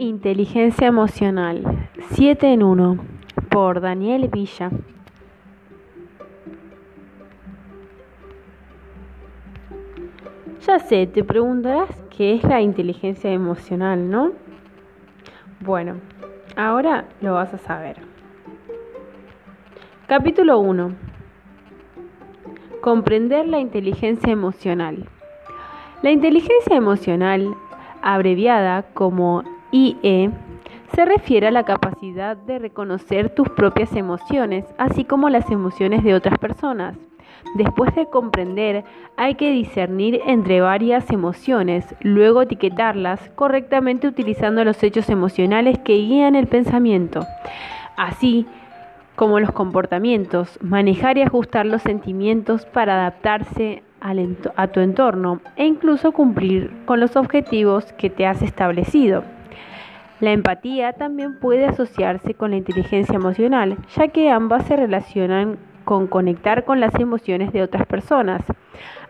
Inteligencia emocional 7 en 1 por Daniel Villa. Ya sé, te preguntarás qué es la inteligencia emocional, ¿no? Bueno, ahora lo vas a saber. Capítulo 1. Comprender la inteligencia emocional. La inteligencia emocional, abreviada como IE se refiere a la capacidad de reconocer tus propias emociones, así como las emociones de otras personas. Después de comprender, hay que discernir entre varias emociones, luego etiquetarlas correctamente utilizando los hechos emocionales que guían el pensamiento, así como los comportamientos, manejar y ajustar los sentimientos para adaptarse a tu entorno e incluso cumplir con los objetivos que te has establecido. La empatía también puede asociarse con la inteligencia emocional, ya que ambas se relacionan con conectar con las emociones de otras personas.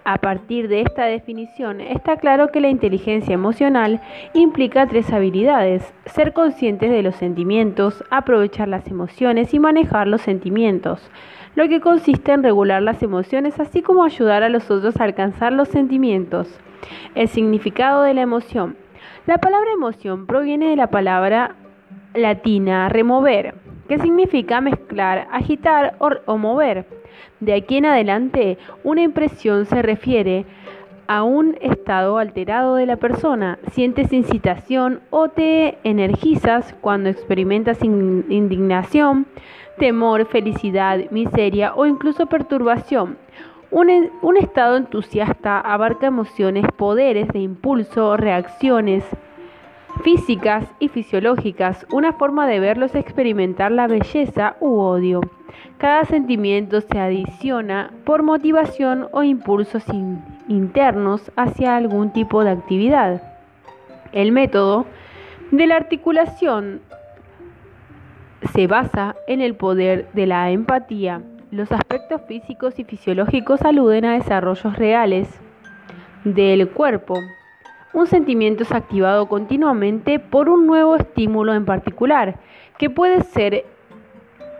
A partir de esta definición, está claro que la inteligencia emocional implica tres habilidades, ser conscientes de los sentimientos, aprovechar las emociones y manejar los sentimientos, lo que consiste en regular las emociones así como ayudar a los otros a alcanzar los sentimientos. El significado de la emoción. La palabra emoción proviene de la palabra latina remover, que significa mezclar, agitar o, mover. De aquí en adelante, una impresión se refiere a un estado alterado de la persona. Sientes incitación o te energizas cuando experimentas indignación, temor, felicidad, miseria o incluso perturbación. Un, estado entusiasta abarca emociones, poderes de impulso, reacciones físicas y fisiológicas, una forma de verlos experimentar la belleza u odio. Cada sentimiento se adiciona por motivación o impulsos internos hacia algún tipo de actividad. El método de la articulación se basa en el poder de la empatía los aspectos físicos y fisiológicos aluden a desarrollos reales del cuerpo. Un sentimiento es activado continuamente por un nuevo estímulo en particular, que puede ser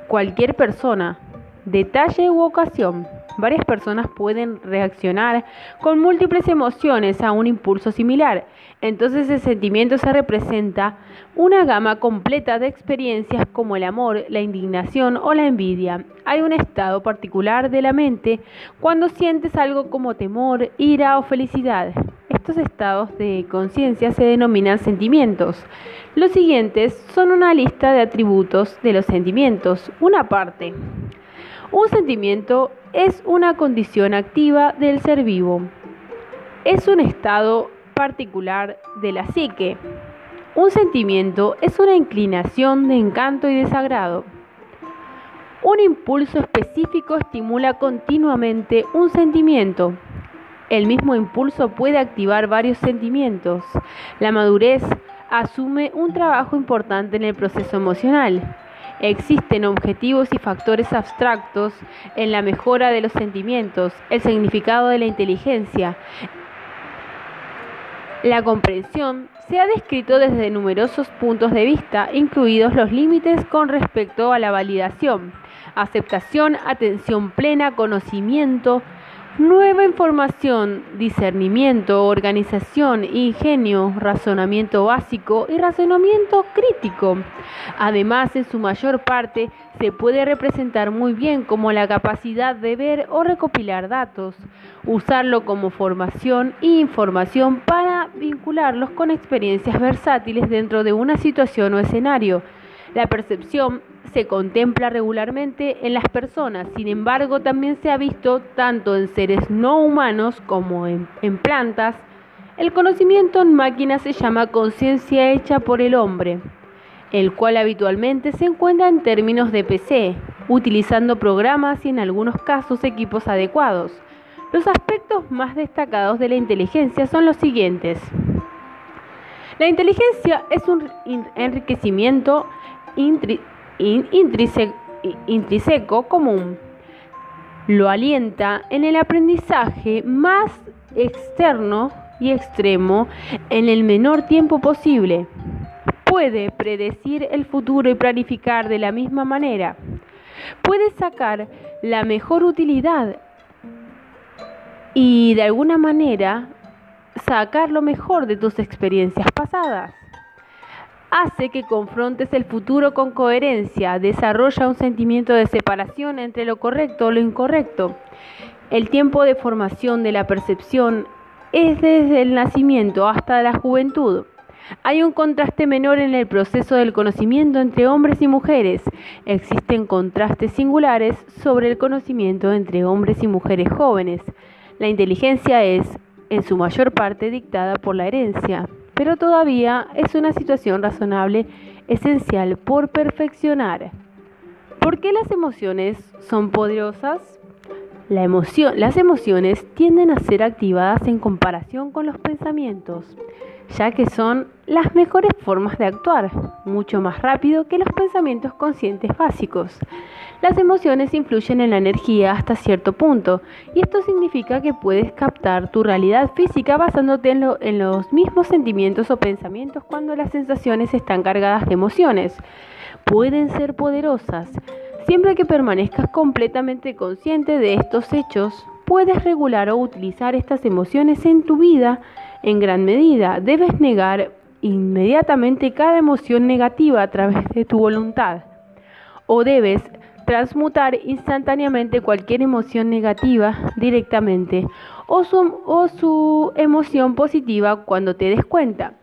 cualquier persona, detalle u ocasión. Varias personas pueden reaccionar con múltiples emociones a un impulso similar. Entonces el sentimiento se representa una gama completa de experiencias como el amor, la indignación o la envidia. Hay un estado particular de la mente cuando sientes algo como temor, ira o felicidad. Estos estados de conciencia se denominan sentimientos. Los siguientes son una lista de atributos de los sentimientos. Una parte. Un sentimiento es una condición activa del ser vivo. Es un estado particular de la psique. Un sentimiento es una inclinación de encanto y desagrado. Un impulso específico estimula continuamente un sentimiento. El mismo impulso puede activar varios sentimientos. La madurez asume un trabajo importante en el proceso emocional. Existen objetivos y factores abstractos en la mejora de los sentimientos, el significado de la inteligencia. La comprensión se ha descrito desde numerosos puntos de vista, incluidos los límites con respecto a la validación, aceptación, atención plena, conocimiento, Nueva información, discernimiento, organización, ingenio, razonamiento básico y razonamiento crítico. Además, en su mayor parte, se puede representar muy bien como la capacidad de ver o recopilar datos, usarlo como formación e información para vincularlos con experiencias versátiles dentro de una situación o escenario. La percepción se contempla regularmente en las personas, sin embargo también se ha visto tanto en seres no humanos como en, plantas. El conocimiento en máquinas se llama conciencia hecha por el hombre, el cual habitualmente se encuentra en términos de PC, utilizando programas y en algunos casos equipos adecuados. Los aspectos más destacados de la inteligencia son los siguientes. La inteligencia es un enriquecimiento intrínseco común. Lo alienta en el aprendizaje más externo y extremo en el menor tiempo posible. puede predecir el futuro y planificar de la misma manera. Puedes sacar la mejor utilidad y de alguna manera sacar lo mejor de tus experiencias pasadas. Hace que confrontes el futuro con coherencia, desarrolla un sentimiento de separación entre lo correcto o lo incorrecto. El tiempo de formación de la percepción es desde el nacimiento hasta la juventud. Hay un contraste menor en el proceso del conocimiento entre hombres y mujeres. Existen contrastes singulares sobre el conocimiento entre hombres y mujeres jóvenes. La inteligencia es, en su mayor parte, dictada por la herencia, pero todavía es una situación razonable esencial por perfeccionar. ¿Por qué las emociones son poderosas? las emociones tienden a ser activadas en comparación con los pensamientos, ya que son las mejores formas de actuar, mucho más rápido que los pensamientos conscientes básicos. Las emociones influyen en la energía hasta cierto punto, y esto significa que puedes captar tu realidad física basándote en, los mismos sentimientos o pensamientos cuando las sensaciones están cargadas de emociones. Pueden ser poderosas, Siempre que permanezcas completamente consciente de estos hechos, puedes regular o utilizar estas emociones en tu vida en gran medida. Debes negar inmediatamente cada emoción negativa a través de tu voluntad. O debes transmutar instantáneamente cualquier emoción negativa directamente o su, o su emoción positiva cuando te des cuenta.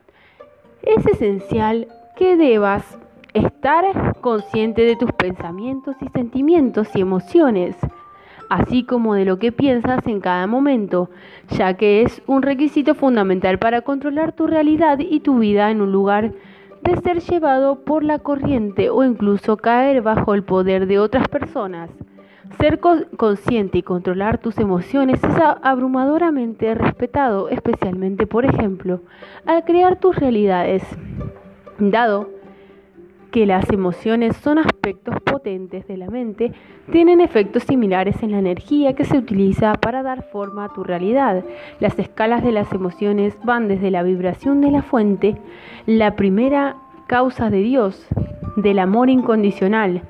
Es esencial que debas Estar consciente de tus pensamientos y sentimientos y emociones, así como de lo que piensas en cada momento, ya que es un requisito fundamental para controlar tu realidad y tu vida en un lugar de ser llevado por la corriente o incluso caer bajo el poder de otras personas. Ser consciente y controlar tus emociones es abrumadoramente respetado, especialmente, por ejemplo, al crear tus realidades. Dado que las emociones son aspectos potentes de la mente, tienen efectos similares en la energía que se utiliza para dar forma a tu realidad. Las escalas de las emociones van desde la vibración de la fuente, la primera causa de Dios, del amor incondicional,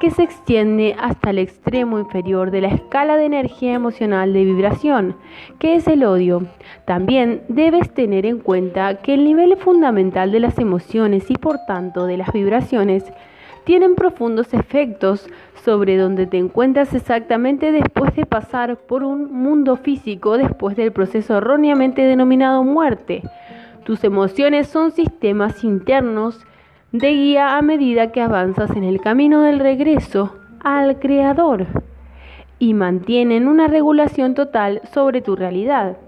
que se extiende hasta el extremo inferior de la escala de energía emocional de vibración, que es el odio. También debes tener en cuenta que el nivel fundamental de las emociones y por tanto de las vibraciones tienen profundos efectos sobre donde te encuentras exactamente después de pasar por un mundo físico después del proceso erróneamente denominado muerte. Tus emociones son sistemas internos de guía a medida que avanzas en el camino del regreso al Creador y mantienen una regulación total sobre tu realidad.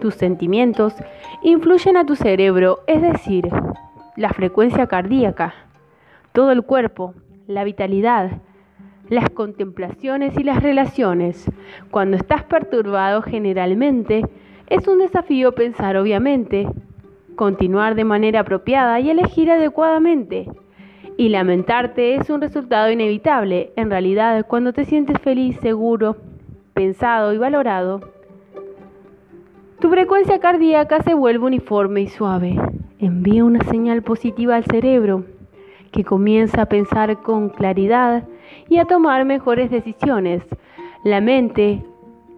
Tus sentimientos influyen a tu cerebro, es decir, la frecuencia cardíaca, todo el cuerpo, la vitalidad, las contemplaciones y las relaciones. Cuando estás perturbado generalmente, es un desafío pensar obviamente, continuar de manera apropiada y elegir adecuadamente. Y lamentarte es un resultado inevitable. En realidad, cuando te sientes feliz, seguro, pensado y valorado, tu frecuencia cardíaca se vuelve uniforme y suave. Envía una señal positiva al cerebro, que comienza a pensar con claridad y a tomar mejores decisiones. La mente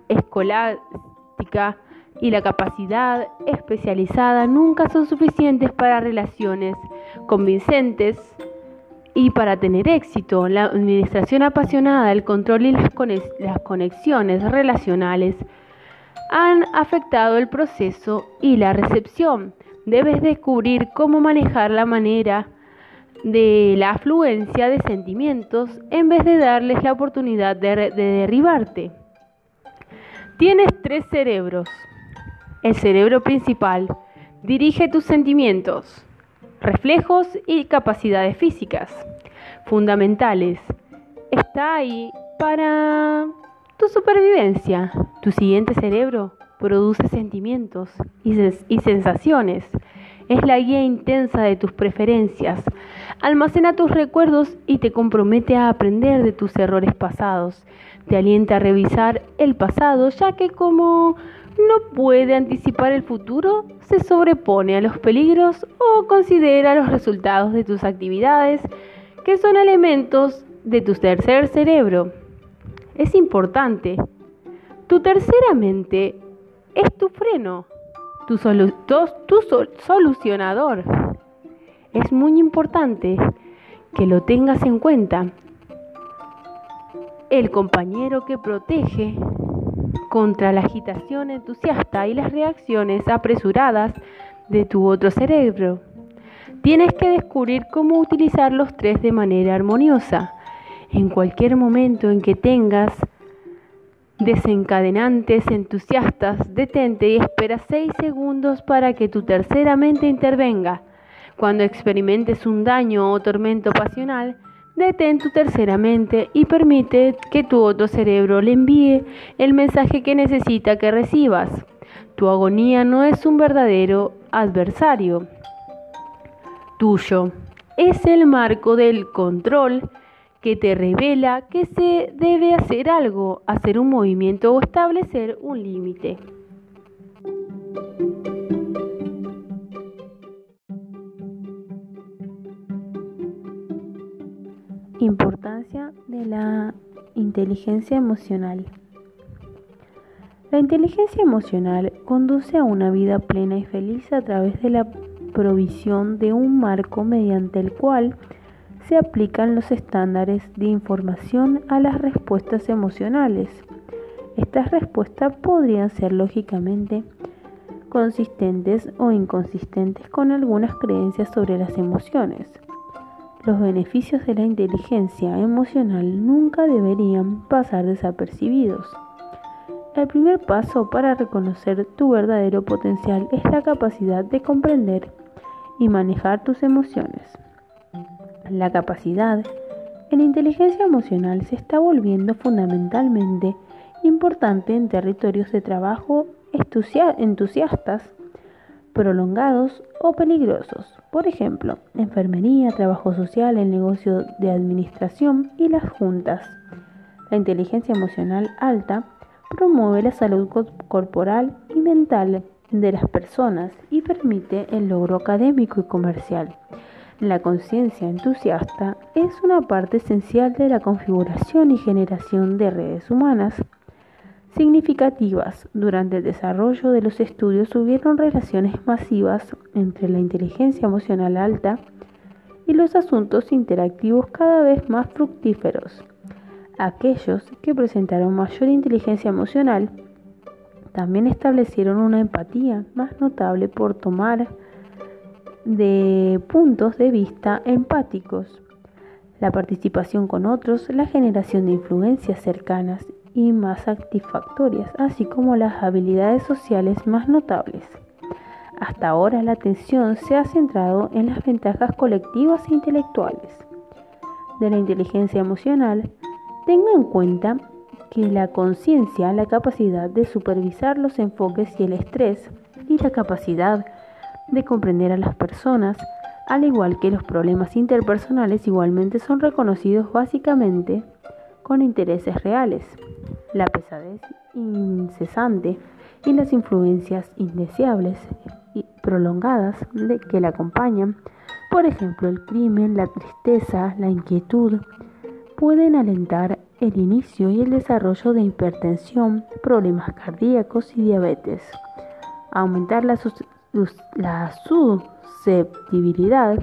escolástica y la capacidad especializada nunca son suficientes para relaciones convincentes y para tener éxito. La administración apasionada, el control y las, conexiones relacionales han afectado el proceso y la recepción. Debes descubrir cómo manejar la manera de la afluencia de sentimientos en vez de darles la oportunidad de, de derribarte. Tienes tres cerebros. El cerebro principal dirige tus sentimientos, reflejos y capacidades físicas fundamentales. Está ahí para tu supervivencia. Tu siguiente cerebro produce sentimientos y, sensaciones. Es la guía intensa de tus preferencias. Almacena tus recuerdos y te compromete a aprender de tus errores pasados. Te alienta a revisar el pasado, ya que como no puede anticipar el futuro, se sobrepone a los peligros o considera los resultados de tus actividades, que son elementos de tu tercer cerebro. Es importante. Tu tercera mente es tu freno, tu, tu solucionador. Es muy importante que lo tengas en cuenta. El compañero que protege contra la agitación entusiasta y las reacciones apresuradas de tu otro cerebro. Tienes que descubrir cómo utilizar los tres de manera armoniosa. En cualquier momento en que tengas desencadenantes entusiastas, detente y espera seis segundos para que tu tercera mente intervenga. Cuando experimentes un daño o tormento pasional, detén tu tercera mente y permite que tu otro cerebro le envíe el mensaje que necesita que recibas. Tu agonía no es un verdadero adversario tuyo. Es el marco del control que te revela que se debe hacer algo, hacer un movimiento o establecer un límite. Importancia de la inteligencia emocional. La inteligencia emocional conduce a una vida plena y feliz a través de la provisión de un marco mediante el cual se aplican los estándares de información a las respuestas emocionales. Estas respuestas podrían ser lógicamente consistentes o inconsistentes con algunas creencias sobre las emociones. Los beneficios de la inteligencia emocional nunca deberían pasar desapercibidos. El primer paso para reconocer tu verdadero potencial es la capacidad de comprender y manejar tus emociones. La capacidad en inteligencia emocional se está volviendo fundamentalmente importante en territorios de trabajo entusiastas prolongados o peligrosos. Por ejemplo, enfermería, trabajo social, el negocio de administración y las juntas. La inteligencia emocional alta promueve la salud corporal y mental de las personas y permite el logro académico y comercial. La conciencia entusiasta es una parte esencial de la configuración y generación de redes humanas significativas. Durante el desarrollo de los estudios hubieron relaciones masivas entre la inteligencia emocional alta y los asuntos interactivos cada vez más fructíferos. Aquellos que presentaron mayor inteligencia emocional también establecieron una empatía más notable por tomar de puntos de vista empáticos, la participación con otros, la generación de influencias cercanas y más satisfactorias, así como las habilidades sociales más notables. Hasta ahora la atención se ha centrado en las ventajas colectivas e intelectuales de la inteligencia emocional. Tenga en cuenta que la conciencia, la capacidad de supervisar los enfoques y el estrés y la capacidad de comprender a las personas, al igual que los problemas interpersonales, igualmente son reconocidos básicamente con intereses reales la pesadez incesante y las influencias indeseables y prolongadas que la acompañan, por ejemplo el crimen, la tristeza, la inquietud, pueden alentar el inicio y el desarrollo de hipertensión, problemas cardíacos y diabetes, aumentar la, la susceptibilidad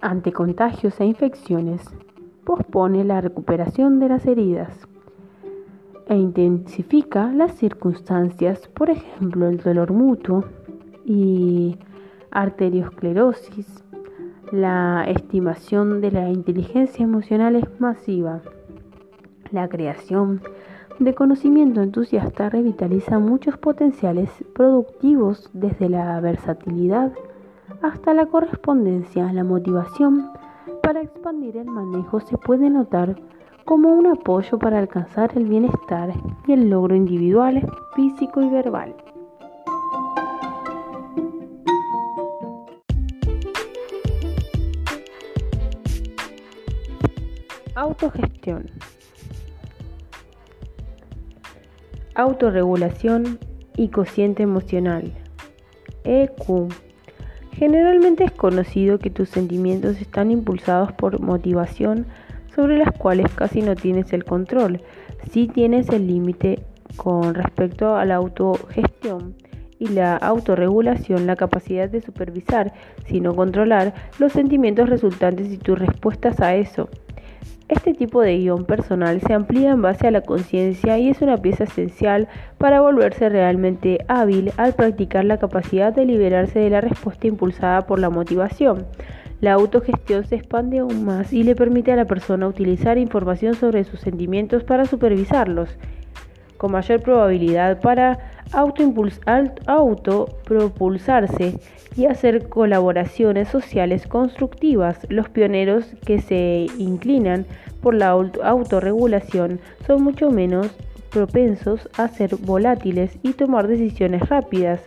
ante contagios e infecciones, pospone la recuperación de las heridas e intensifica las circunstancias, por ejemplo, el dolor mutuo y arteriosclerosis. La estimación de la inteligencia emocional es masiva. La creación de conocimiento entusiasta revitaliza muchos potenciales productivos desde la versatilidad hasta la correspondencia. La motivación para expandir el manejo se puede notar como un apoyo para alcanzar el bienestar y el logro individual, físico y verbal. Autogestión. Autorregulación y cociente emocional. EQ. Generalmente es conocido que tus sentimientos están impulsados por motivación sobre las cuales casi no tienes el control. Si tienes el límite con respecto a la autogestión y la autorregulación, la capacidad de supervisar, sino controlar, los sentimientos resultantes y tus respuestas a eso. Este tipo de guion personal se amplía en base a la conciencia y es una pieza esencial para volverse realmente hábil al practicar la capacidad de liberarse de la respuesta impulsada por la motivación. La autogestión se expande aún más y le permite a la persona utilizar información sobre sus sentimientos para supervisarlos, con mayor probabilidad para autopropulsarse y hacer colaboraciones sociales constructivas. Los pioneros que se inclinan por la autorregulación son mucho menos propensos a ser volátiles y tomar decisiones rápidas.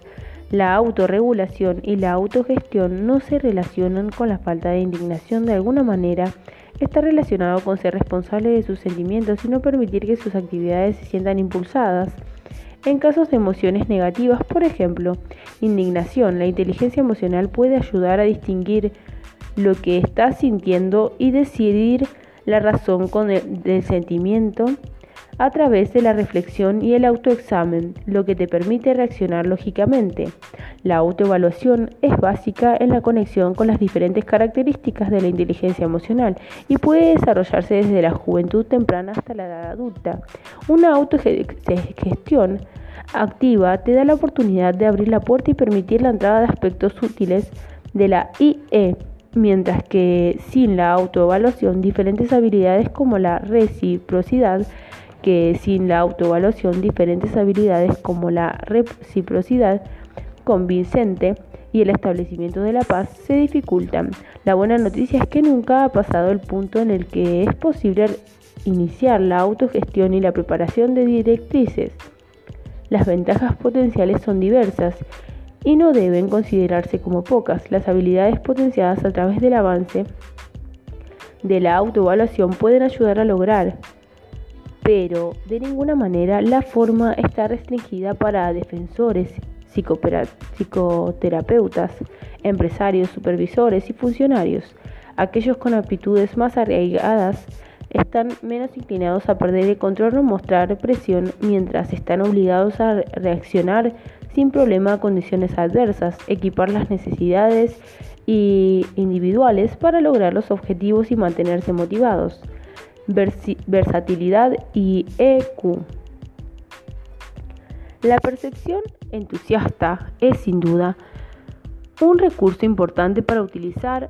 La autorregulación y la autogestión no se relacionan con la falta de indignación de alguna manera. Está relacionado con ser responsable de sus sentimientos y no permitir que sus actividades se sientan impulsadas. En casos de emociones negativas, por ejemplo, indignación, la inteligencia emocional puede ayudar a distinguir lo que estás sintiendo y decidir la razón con el, del sentimiento a través de la reflexión y el autoexamen, lo que te permite reaccionar lógicamente. La autoevaluación es básica en la conexión con las diferentes características de la inteligencia emocional y puede desarrollarse desde la juventud temprana hasta la edad adulta. Una autogestión activa te da la oportunidad de abrir la puerta y permitir la entrada de aspectos útiles de la IE mientras que sin la autoevaluación diferentes habilidades como la reciprocidad, que sin la autoevaluación diferentes habilidades como la reciprocidad convincente y el establecimiento de la paz se dificultan. La buena noticia es que nunca ha pasado el punto en el que es posible iniciar la autogestión y la preparación de directrices. Las ventajas potenciales son diversas y no deben considerarse como pocas. Las habilidades potenciadas a través del avance de la autoevaluación pueden ayudar a lograr, pero de ninguna manera la forma está restringida para defensores, psicoterapeutas, empresarios, supervisores y funcionarios. Aquellos con aptitudes más arraigadas están menos inclinados a perder el control o mostrar presión mientras están obligados a reaccionar sin problema a condiciones adversas, equipar las necesidades individuales para lograr los objetivos y mantenerse motivados. Versatilidad y EQ. La percepción entusiasta es sin duda un recurso importante para utilizar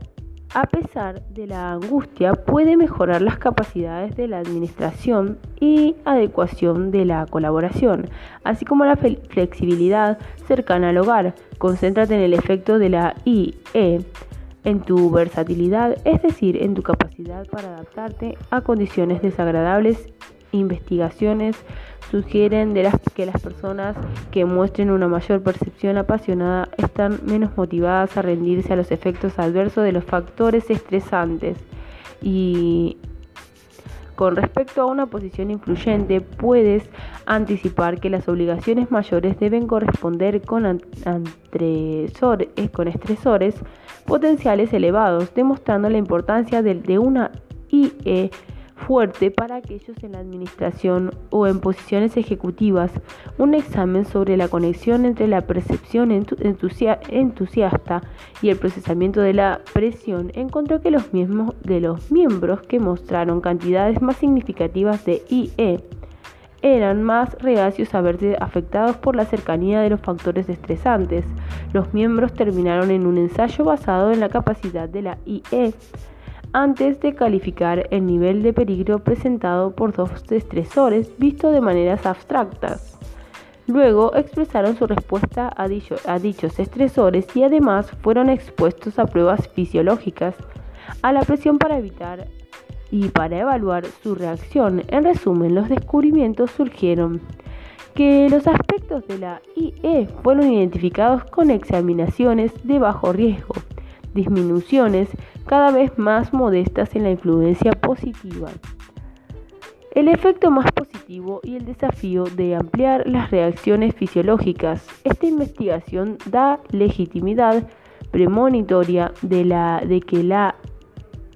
a pesar de la angustia, puede mejorar las capacidades de la administración y adecuación de la colaboración, así como la flexibilidad cercana al hogar. Concéntrate en el efecto de la IE en tu versatilidad, es decir, en tu capacidad para adaptarte a condiciones desagradables, investigaciones, sugieren que las personas que muestren una mayor percepción apasionada están menos motivadas a rendirse a los efectos adversos de los factores estresantes. Y con respecto a una posición influyente, puedes anticipar que las obligaciones mayores deben corresponder con, eh, estresores potenciales elevados, demostrando la importancia de, de una IE fuerte para aquellos en la administración o en posiciones ejecutivas. Un examen sobre la conexión entre la percepción entusiasta y el procesamiento de la presión encontró que los mismos de los miembros que mostraron cantidades más significativas de IE eran más reacios a verse afectados por la cercanía de los factores estresantes. Los miembros terminaron en un ensayo basado en la capacidad de la IE antes de calificar el nivel de peligro presentado por dos estresores visto de maneras abstractas. Luego expresaron su respuesta a, dichos estresores y además fueron expuestos a pruebas fisiológicas a la presión para evitar y para evaluar su reacción. En resumen, los descubrimientos surgieron que los aspectos de la IE fueron identificados con examinaciones de bajo riesgo disminuciones cada vez más modestas en la influencia positiva. El efecto más positivo y el desafío de ampliar las reacciones fisiológicas. Esta investigación da legitimidad premonitoria de, la, de que la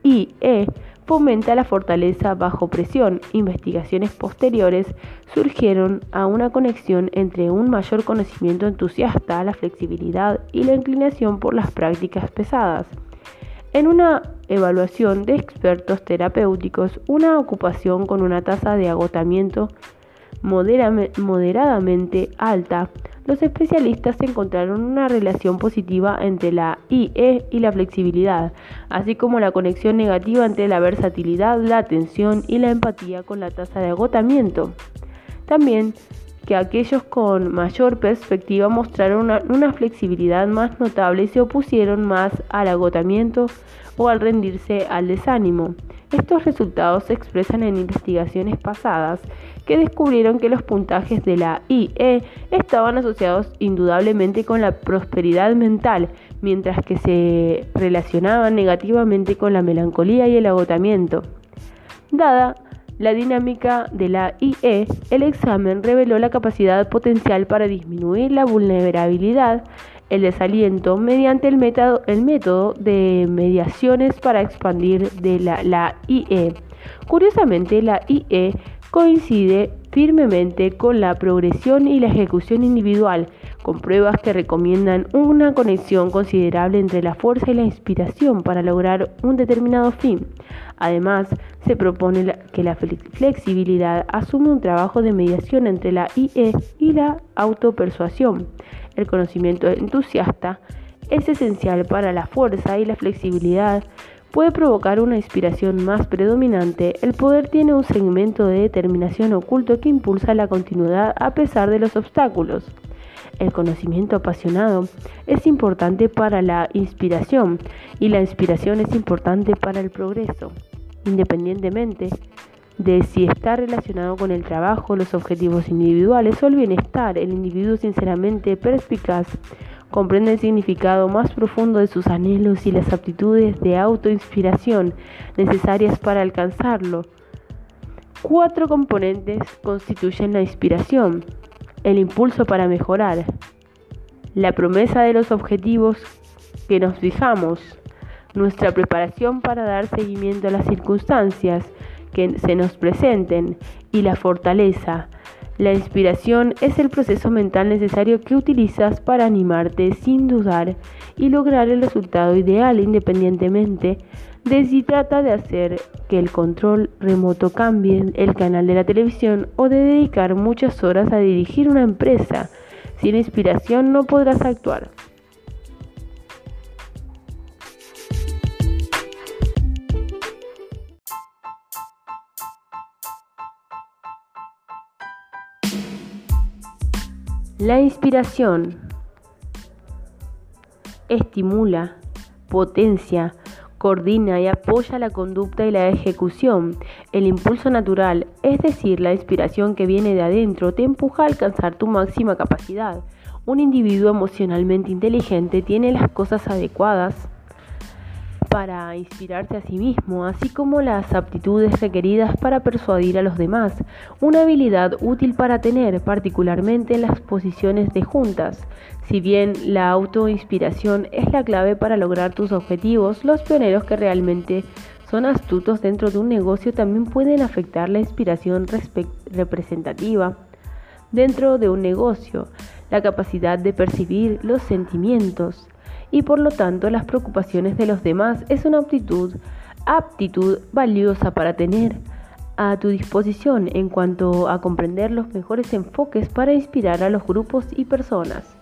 IE fomenta la fortaleza bajo presión. Investigaciones posteriores surgieron a una conexión entre un mayor conocimiento entusiasta, la flexibilidad y la inclinación por las prácticas pesadas. En una evaluación de expertos terapéuticos, una ocupación con una tasa de agotamiento moderadamente alta, los especialistas encontraron una relación positiva entre la IE y la flexibilidad, así como la conexión negativa entre la versatilidad, la atención y la empatía con la tasa de agotamiento. También que aquellos con mayor perspectiva mostraron una, flexibilidad más notable y se opusieron más al agotamiento o al rendirse al desánimo. Estos resultados se expresan en investigaciones pasadas que descubrieron que los puntajes de la IE estaban asociados indudablemente con la prosperidad mental, mientras que se relacionaban negativamente con la melancolía y el agotamiento. Dada la dinámica de la IE, el examen reveló la capacidad potencial para disminuir la vulnerabilidad, el desaliento, mediante el método, de mediaciones para expandir de la, la IE. Curiosamente, la IE coincide firmemente con la progresión y la ejecución individual, con pruebas que recomiendan una conexión considerable entre la fuerza y la inspiración para lograr un determinado fin. Además, se propone que la flexibilidad asume un trabajo de mediación entre la IE y la autopersuasión. El conocimiento entusiasta es esencial para la fuerza y la flexibilidad puede provocar una inspiración más predominante, el poder tiene un segmento de determinación oculto que impulsa la continuidad a pesar de los obstáculos. El conocimiento apasionado es importante para la inspiración y la inspiración es importante para el progreso, independientemente de si está relacionado con el trabajo, los objetivos individuales o el bienestar. El individuo sinceramente perspicaz comprende el significado más profundo de sus anhelos y las aptitudes de autoinspiración necesarias para alcanzarlo. Cuatro componentes constituyen la inspiración. El impulso para mejorar, la promesa de los objetivos que nos fijamos, nuestra preparación para dar seguimiento a las circunstancias que se nos presenten y la fortaleza, la inspiración es el proceso mental necesario que utilizas para animarte sin dudar y lograr el resultado ideal independientemente de si trata de hacer que el control remoto cambie el canal de la televisión o de dedicar muchas horas a dirigir una empresa. Sin inspiración no podrás actuar. La inspiración estimula, potencia, coordina y apoya la conducta y la ejecución. El impulso natural, es decir, la inspiración que viene de adentro, te empuja a alcanzar tu máxima capacidad. Un individuo emocionalmente inteligente tiene las cosas adecuadas para inspirarse a sí mismo, así como las aptitudes requeridas para persuadir a los demás, una habilidad útil para tener, particularmente en las posiciones de juntas. Si bien la autoinspiración es la clave para lograr tus objetivos, los pioneros que realmente son astutos dentro de un negocio también pueden afectar la inspiración representativa dentro de un negocio, la capacidad de percibir los sentimientos, y por lo tanto las preocupaciones de los demás es una aptitud, aptitud valiosa para tener a tu disposición en cuanto a comprender los mejores enfoques para inspirar a los grupos y personas.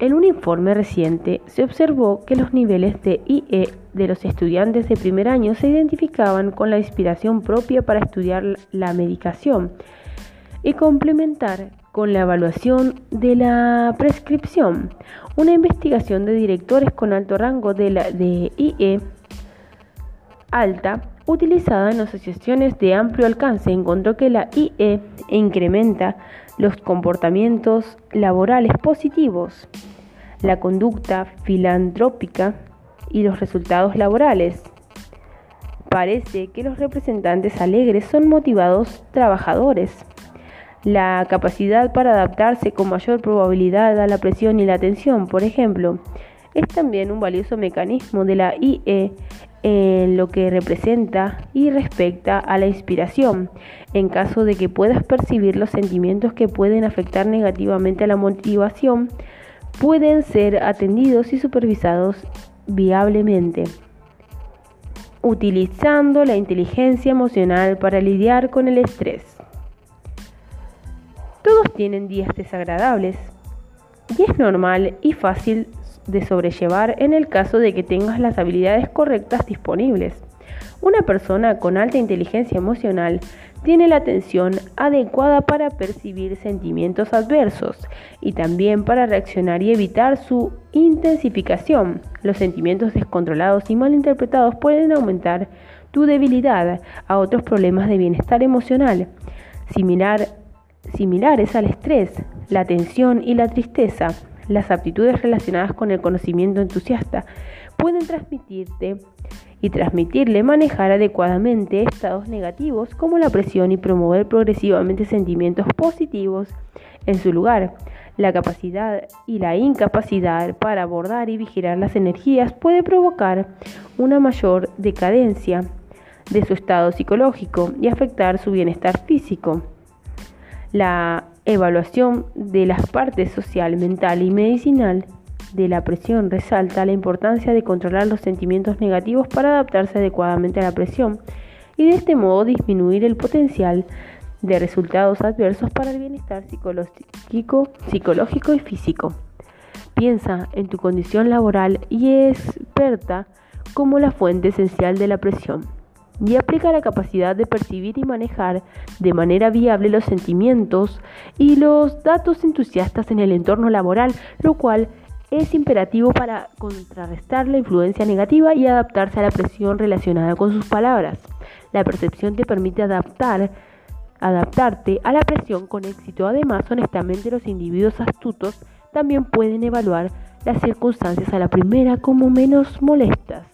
En un informe reciente se observó que los niveles de IE de los estudiantes de primer año se identificaban con la inspiración propia para estudiar la medicación y complementar con la evaluación de la prescripción. Una investigación de directores con alto rango de, la, de IE alta utilizada en asociaciones de amplio alcance encontró que la IE incrementa los comportamientos laborales positivos, la conducta filantrópica y los resultados laborales Parece que los representantes alegres son motivados trabajadores. La capacidad para adaptarse con mayor probabilidad a la presión y la tensión, por ejemplo, es también un valioso mecanismo de la IE en lo que representa y respecta a la inspiración, en caso de que puedas percibir los sentimientos que pueden afectar negativamente a la motivación, pueden ser atendidos y supervisados viablemente, utilizando la inteligencia emocional para lidiar con el estrés. Todos tienen días desagradables y es normal y fácil de sobrellevar en el caso de que tengas las habilidades correctas disponibles. Una persona con alta inteligencia emocional tiene la atención adecuada para percibir sentimientos adversos y también para reaccionar y evitar su intensificación. Los sentimientos descontrolados y mal interpretados pueden aumentar tu debilidad a otros problemas de bienestar emocional, similar, similares al estrés, la tensión y la tristeza. Las aptitudes relacionadas con el conocimiento entusiasta pueden transmitirte y transmitirle manejar adecuadamente estados negativos como la presión y promover progresivamente sentimientos positivos en su lugar. La capacidad y la incapacidad para abordar y vigilar las energías puede provocar una mayor decadencia de su estado psicológico y afectar su bienestar físico. La evaluación de las partes social, mental y medicinal de la presión resalta la importancia de controlar los sentimientos negativos para adaptarse adecuadamente a la presión y de este modo disminuir el potencial de resultados adversos para el bienestar psicológico, psicológico y físico. Piensa en tu condición laboral y experta como la fuente esencial de la presión y aplica la capacidad de percibir y manejar de manera viable los sentimientos y los datos entusiastas en el entorno laboral, lo cual es imperativo para contrarrestar la influencia negativa y adaptarse a la presión relacionada con sus palabras. La percepción te permite adaptar adaptarte a la presión con éxito. Además, honestamente, los individuos astutos también pueden evaluar las circunstancias a la primera como menos molestas.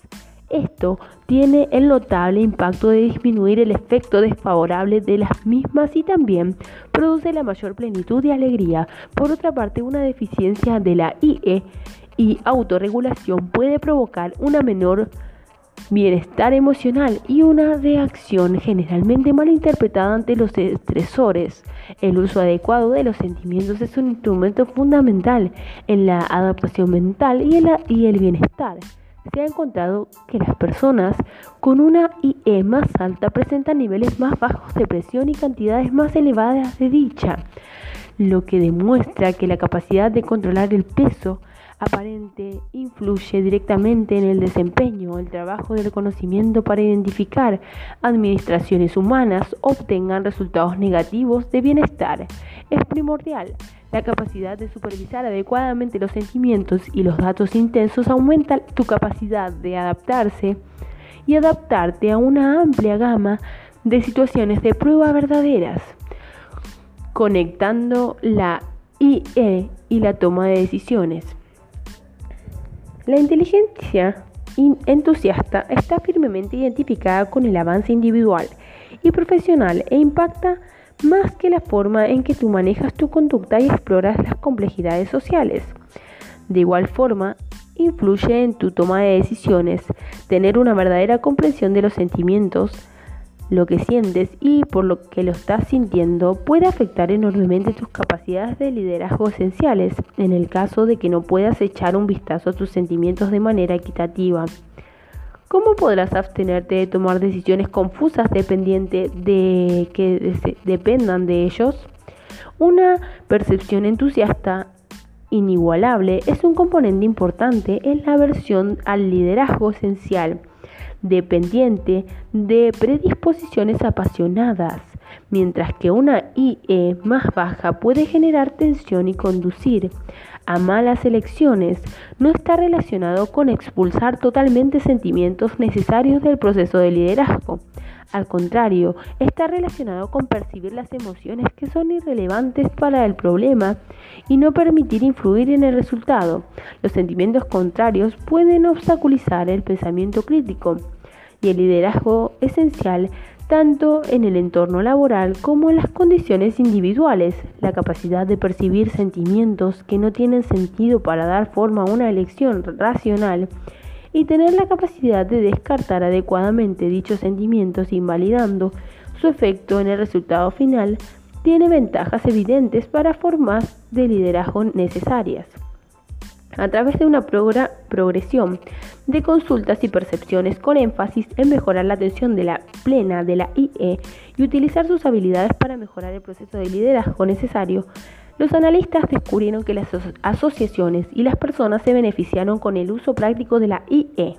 Esto tiene el notable impacto de disminuir el efecto desfavorable de las mismas y también produce la mayor plenitud y alegría. Por otra parte, una deficiencia de la IE y autorregulación puede provocar una menor bienestar emocional y una reacción generalmente mal interpretada ante los estresores. El uso adecuado de los sentimientos es un instrumento fundamental en la adaptación mental y, y el bienestar se ha encontrado que las personas con una IE más alta presentan niveles más bajos de presión y cantidades más elevadas de dicha, lo que demuestra que la capacidad de controlar el peso aparente influye directamente en el desempeño, el trabajo del conocimiento para identificar administraciones humanas obtengan resultados negativos de bienestar. Es primordial la capacidad de supervisar adecuadamente los sentimientos y los datos intensos aumenta tu capacidad de adaptarse y adaptarte a una amplia gama de situaciones de prueba verdaderas, conectando la IE y la toma de decisiones. La inteligencia entusiasta está firmemente identificada con el avance individual y profesional e impacta más que la forma en que tú manejas tu conducta y exploras las complejidades sociales. De igual forma, influye en tu toma de decisiones tener una verdadera comprensión de los sentimientos, lo que sientes y por lo que lo estás sintiendo puede afectar enormemente tus capacidades de liderazgo esenciales en el caso de que no puedas echar un vistazo a tus sentimientos de manera equitativa. ¿Cómo podrás abstenerte de tomar decisiones confusas dependiente de que dependan de ellos? Una percepción entusiasta inigualable es un componente importante en la versión al liderazgo esencial, dependiente de predisposiciones apasionadas, mientras que una IE más baja puede generar tensión y conducir a malas elecciones no está relacionado con expulsar totalmente sentimientos necesarios del proceso de liderazgo. Al contrario, está relacionado con percibir las emociones que son irrelevantes para el problema y no permitir influir en el resultado. Los sentimientos contrarios pueden obstaculizar el pensamiento crítico y el liderazgo esencial tanto en el entorno laboral como en las condiciones individuales, la capacidad de percibir sentimientos que no tienen sentido para dar forma a una elección racional y tener la capacidad de descartar adecuadamente dichos sentimientos invalidando su efecto en el resultado final, tiene ventajas evidentes para formas de liderazgo necesarias a través de una progresión de consultas y percepciones con énfasis en mejorar la atención de la plena de la IE y utilizar sus habilidades para mejorar el proceso de liderazgo necesario, los analistas descubrieron que las asociaciones y las personas se beneficiaron con el uso práctico de la IE.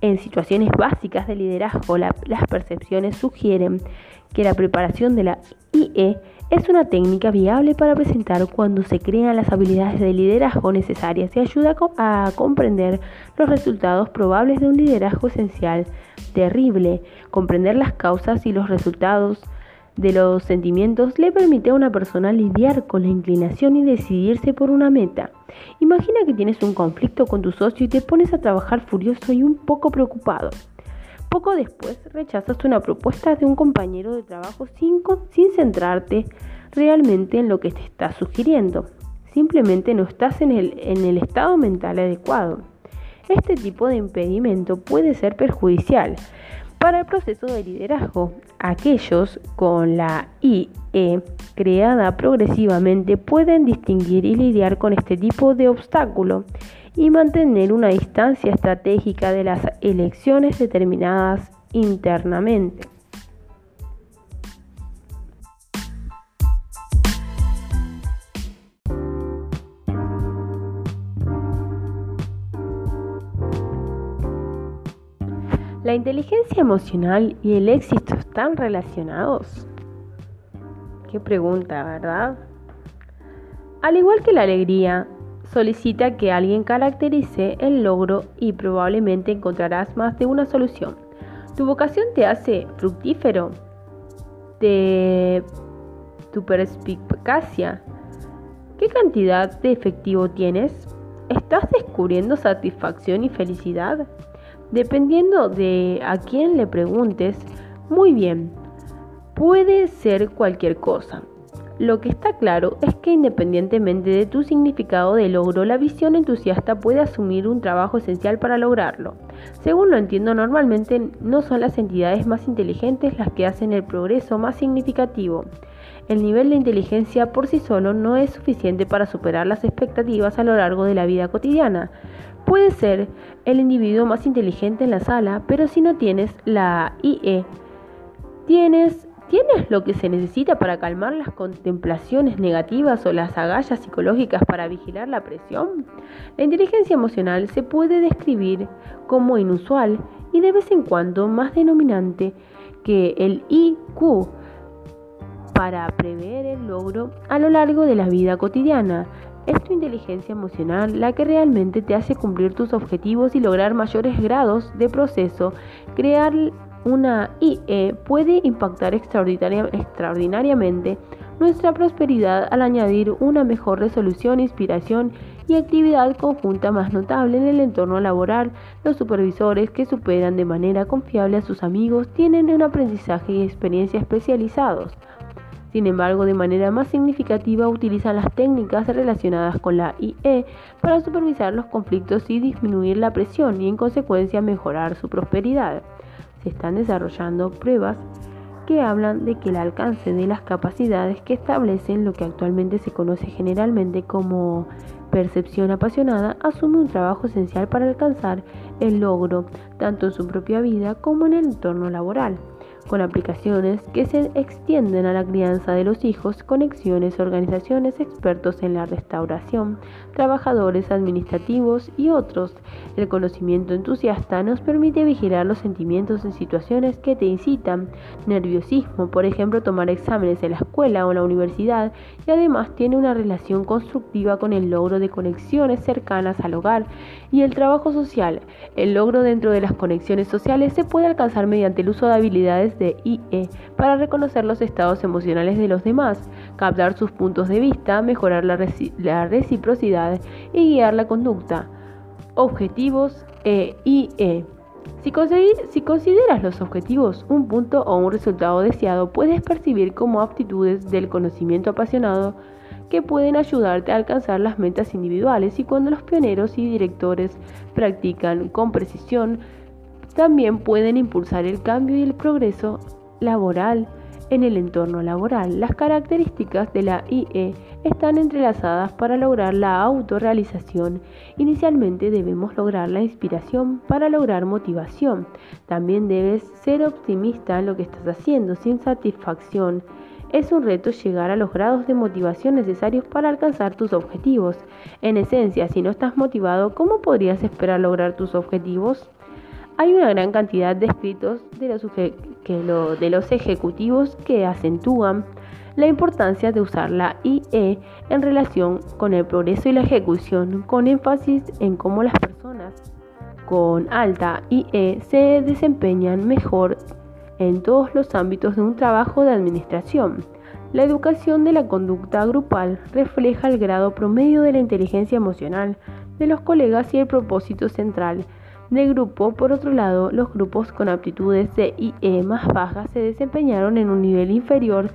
En situaciones básicas de liderazgo, las percepciones sugieren que la preparación de la IE es una técnica viable para presentar cuando se crean las habilidades de liderazgo necesarias y ayuda a comprender los resultados probables de un liderazgo esencial terrible. Comprender las causas y los resultados de los sentimientos le permite a una persona lidiar con la inclinación y decidirse por una meta. Imagina que tienes un conflicto con tu socio y te pones a trabajar furioso y un poco preocupado. Poco después rechazas una propuesta de un compañero de trabajo sin, sin centrarte realmente en lo que te está sugiriendo. Simplemente no estás en el, en el estado mental adecuado. Este tipo de impedimento puede ser perjudicial para el proceso de liderazgo. Aquellos con la IE creada progresivamente pueden distinguir y lidiar con este tipo de obstáculo y mantener una distancia estratégica de las elecciones determinadas internamente. ¿La inteligencia emocional y el éxito están relacionados? Qué pregunta, ¿verdad? Al igual que la alegría, solicita que alguien caracterice el logro y probablemente encontrarás más de una solución. ¿Tu vocación te hace fructífero? ¿De tu perspicacia? ¿Qué cantidad de efectivo tienes? ¿Estás descubriendo satisfacción y felicidad? Dependiendo de a quién le preguntes, muy bien, puede ser cualquier cosa. Lo que está claro es que independientemente de tu significado de logro, la visión entusiasta puede asumir un trabajo esencial para lograrlo. Según lo entiendo, normalmente no son las entidades más inteligentes las que hacen el progreso más significativo. El nivel de inteligencia por sí solo no es suficiente para superar las expectativas a lo largo de la vida cotidiana. Puede ser el individuo más inteligente en la sala, pero si no tienes la IE, tienes ¿Tienes lo que se necesita para calmar las contemplaciones negativas o las agallas psicológicas para vigilar la presión? La inteligencia emocional se puede describir como inusual y de vez en cuando más denominante que el IQ para prever el logro a lo largo de la vida cotidiana. Es tu inteligencia emocional la que realmente te hace cumplir tus objetivos y lograr mayores grados de proceso, crear una IE puede impactar extraordinariamente nuestra prosperidad al añadir una mejor resolución, inspiración y actividad conjunta más notable en el entorno laboral. Los supervisores que superan de manera confiable a sus amigos tienen un aprendizaje y experiencia especializados. Sin embargo, de manera más significativa utilizan las técnicas relacionadas con la IE para supervisar los conflictos y disminuir la presión y en consecuencia mejorar su prosperidad se están desarrollando pruebas que hablan de que el alcance de las capacidades que establecen lo que actualmente se conoce generalmente como percepción apasionada asume un trabajo esencial para alcanzar el logro tanto en su propia vida como en el entorno laboral con aplicaciones que se extienden a la crianza de los hijos, conexiones, organizaciones, expertos en la restauración, trabajadores administrativos y otros. El conocimiento entusiasta nos permite vigilar los sentimientos en situaciones que te incitan, nerviosismo, por ejemplo, tomar exámenes en la escuela o en la universidad, y además tiene una relación constructiva con el logro de conexiones cercanas al hogar y el trabajo social. El logro dentro de las conexiones sociales se puede alcanzar mediante el uso de habilidades de IE para reconocer los estados emocionales de los demás, captar sus puntos de vista, mejorar la, reciprocidad y guiar la conducta. Objetivos e IE. Si, consideras los objetivos un punto o un resultado deseado, puedes percibir como aptitudes del conocimiento apasionado que pueden ayudarte a alcanzar las metas individuales y cuando los pioneros y directores practican con precisión, también pueden impulsar el cambio y el progreso laboral en el entorno laboral. Las características de la IE están entrelazadas para lograr la autorrealización. Inicialmente debemos lograr la inspiración para lograr motivación. También debes ser optimista en lo que estás haciendo sin satisfacción. Es un reto llegar a los grados de motivación necesarios para alcanzar tus objetivos. En esencia, si no estás motivado, ¿cómo podrías esperar lograr tus objetivos? Hay una gran cantidad de escritos de los, ejecutivos que acentúan la importancia de usar la IE en relación con el progreso y la ejecución, con énfasis en cómo las personas con alta IE se desempeñan mejor en todos los ámbitos de un trabajo de administración. La educación de la conducta grupal refleja el grado promedio de la inteligencia emocional de los colegas y el propósito central de grupo. Por otro lado, los grupos con aptitudes de IE más bajas se desempeñaron en un nivel inferior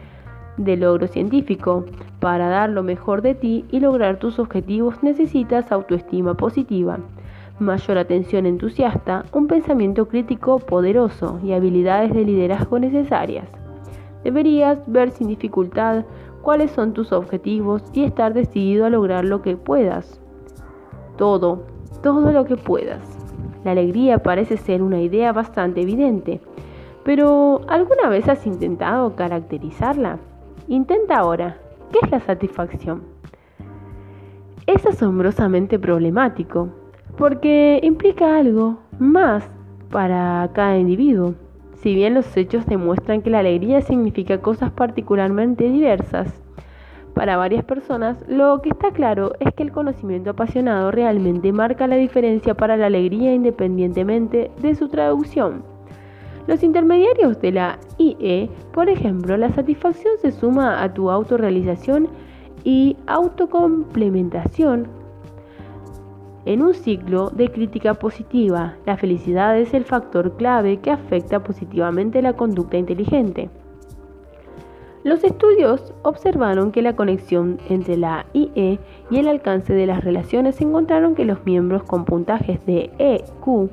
de logro científico. Para dar lo mejor de ti y lograr tus objetivos necesitas autoestima positiva, mayor atención entusiasta, un pensamiento crítico poderoso y habilidades de liderazgo necesarias. Deberías ver sin dificultad cuáles son tus objetivos y estar decidido a lograr lo que puedas. Todo, todo lo que puedas. La alegría parece ser una idea bastante evidente, pero ¿alguna vez has intentado caracterizarla? Intenta ahora. ¿Qué es la satisfacción? Es asombrosamente problemático, porque implica algo más para cada individuo. Si bien los hechos demuestran que la alegría significa cosas particularmente diversas, para varias personas, lo que está claro es que el conocimiento apasionado realmente marca la diferencia para la alegría independientemente de su traducción. Los intermediarios de la IE, por ejemplo, la satisfacción se suma a tu autorrealización y autocomplementación en un ciclo de crítica positiva. La felicidad es el factor clave que afecta positivamente la conducta inteligente. Los estudios observaron que la conexión entre la IE y el alcance de las relaciones encontraron que los miembros con puntajes de EQ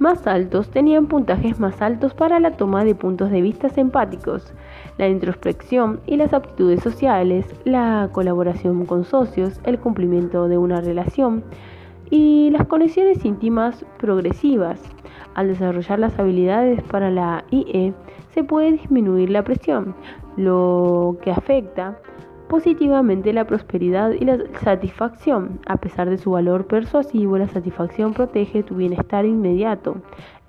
más altos tenían puntajes más altos para la toma de puntos de vista empáticos, la introspección y las aptitudes sociales, la colaboración con socios, el cumplimiento de una relación y las conexiones íntimas progresivas. Al desarrollar las habilidades para la IE, se puede disminuir la presión, lo que afecta positivamente la prosperidad y la satisfacción. A pesar de su valor persuasivo, la satisfacción protege tu bienestar inmediato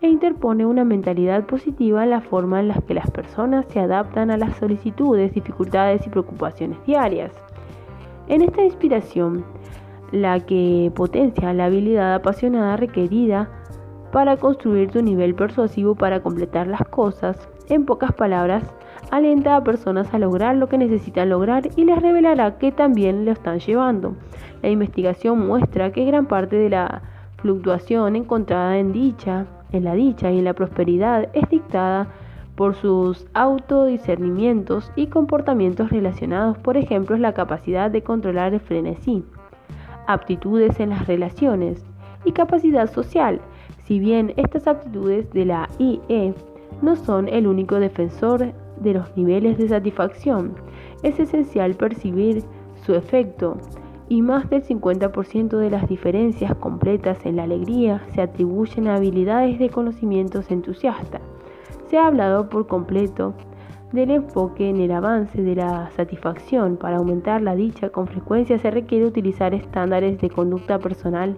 e interpone una mentalidad positiva en la forma en la que las personas se adaptan a las solicitudes, dificultades y preocupaciones diarias. En esta inspiración, la que potencia la habilidad apasionada requerida para construir tu nivel persuasivo para completar las cosas, en pocas palabras, alenta a personas a lograr lo que necesitan lograr y les revelará que también lo están llevando. La investigación muestra que gran parte de la fluctuación encontrada en dicha, en la dicha y en la prosperidad es dictada por sus autodiscernimientos y comportamientos relacionados, por ejemplo, la capacidad de controlar el frenesí, aptitudes en las relaciones y capacidad social. Si bien estas aptitudes de la IE no son el único defensor de los niveles de satisfacción. Es esencial percibir su efecto y más del 50% de las diferencias completas en la alegría se atribuyen a habilidades de conocimientos entusiastas. Se ha hablado por completo del enfoque en el avance de la satisfacción. Para aumentar la dicha con frecuencia se requiere utilizar estándares de conducta personal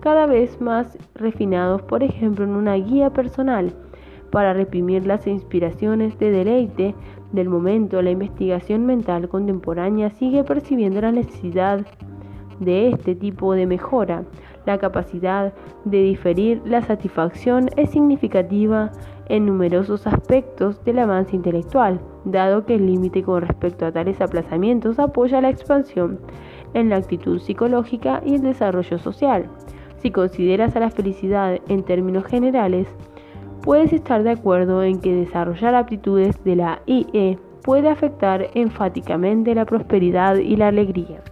cada vez más refinados, por ejemplo en una guía personal para reprimir las inspiraciones de deleite del momento, la investigación mental contemporánea sigue percibiendo la necesidad de este tipo de mejora. La capacidad de diferir la satisfacción es significativa en numerosos aspectos del avance intelectual, dado que el límite con respecto a tales aplazamientos apoya la expansión en la actitud psicológica y el desarrollo social. Si consideras a la felicidad en términos generales, puedes estar de acuerdo en que desarrollar aptitudes de la IE puede afectar enfáticamente la prosperidad y la alegría.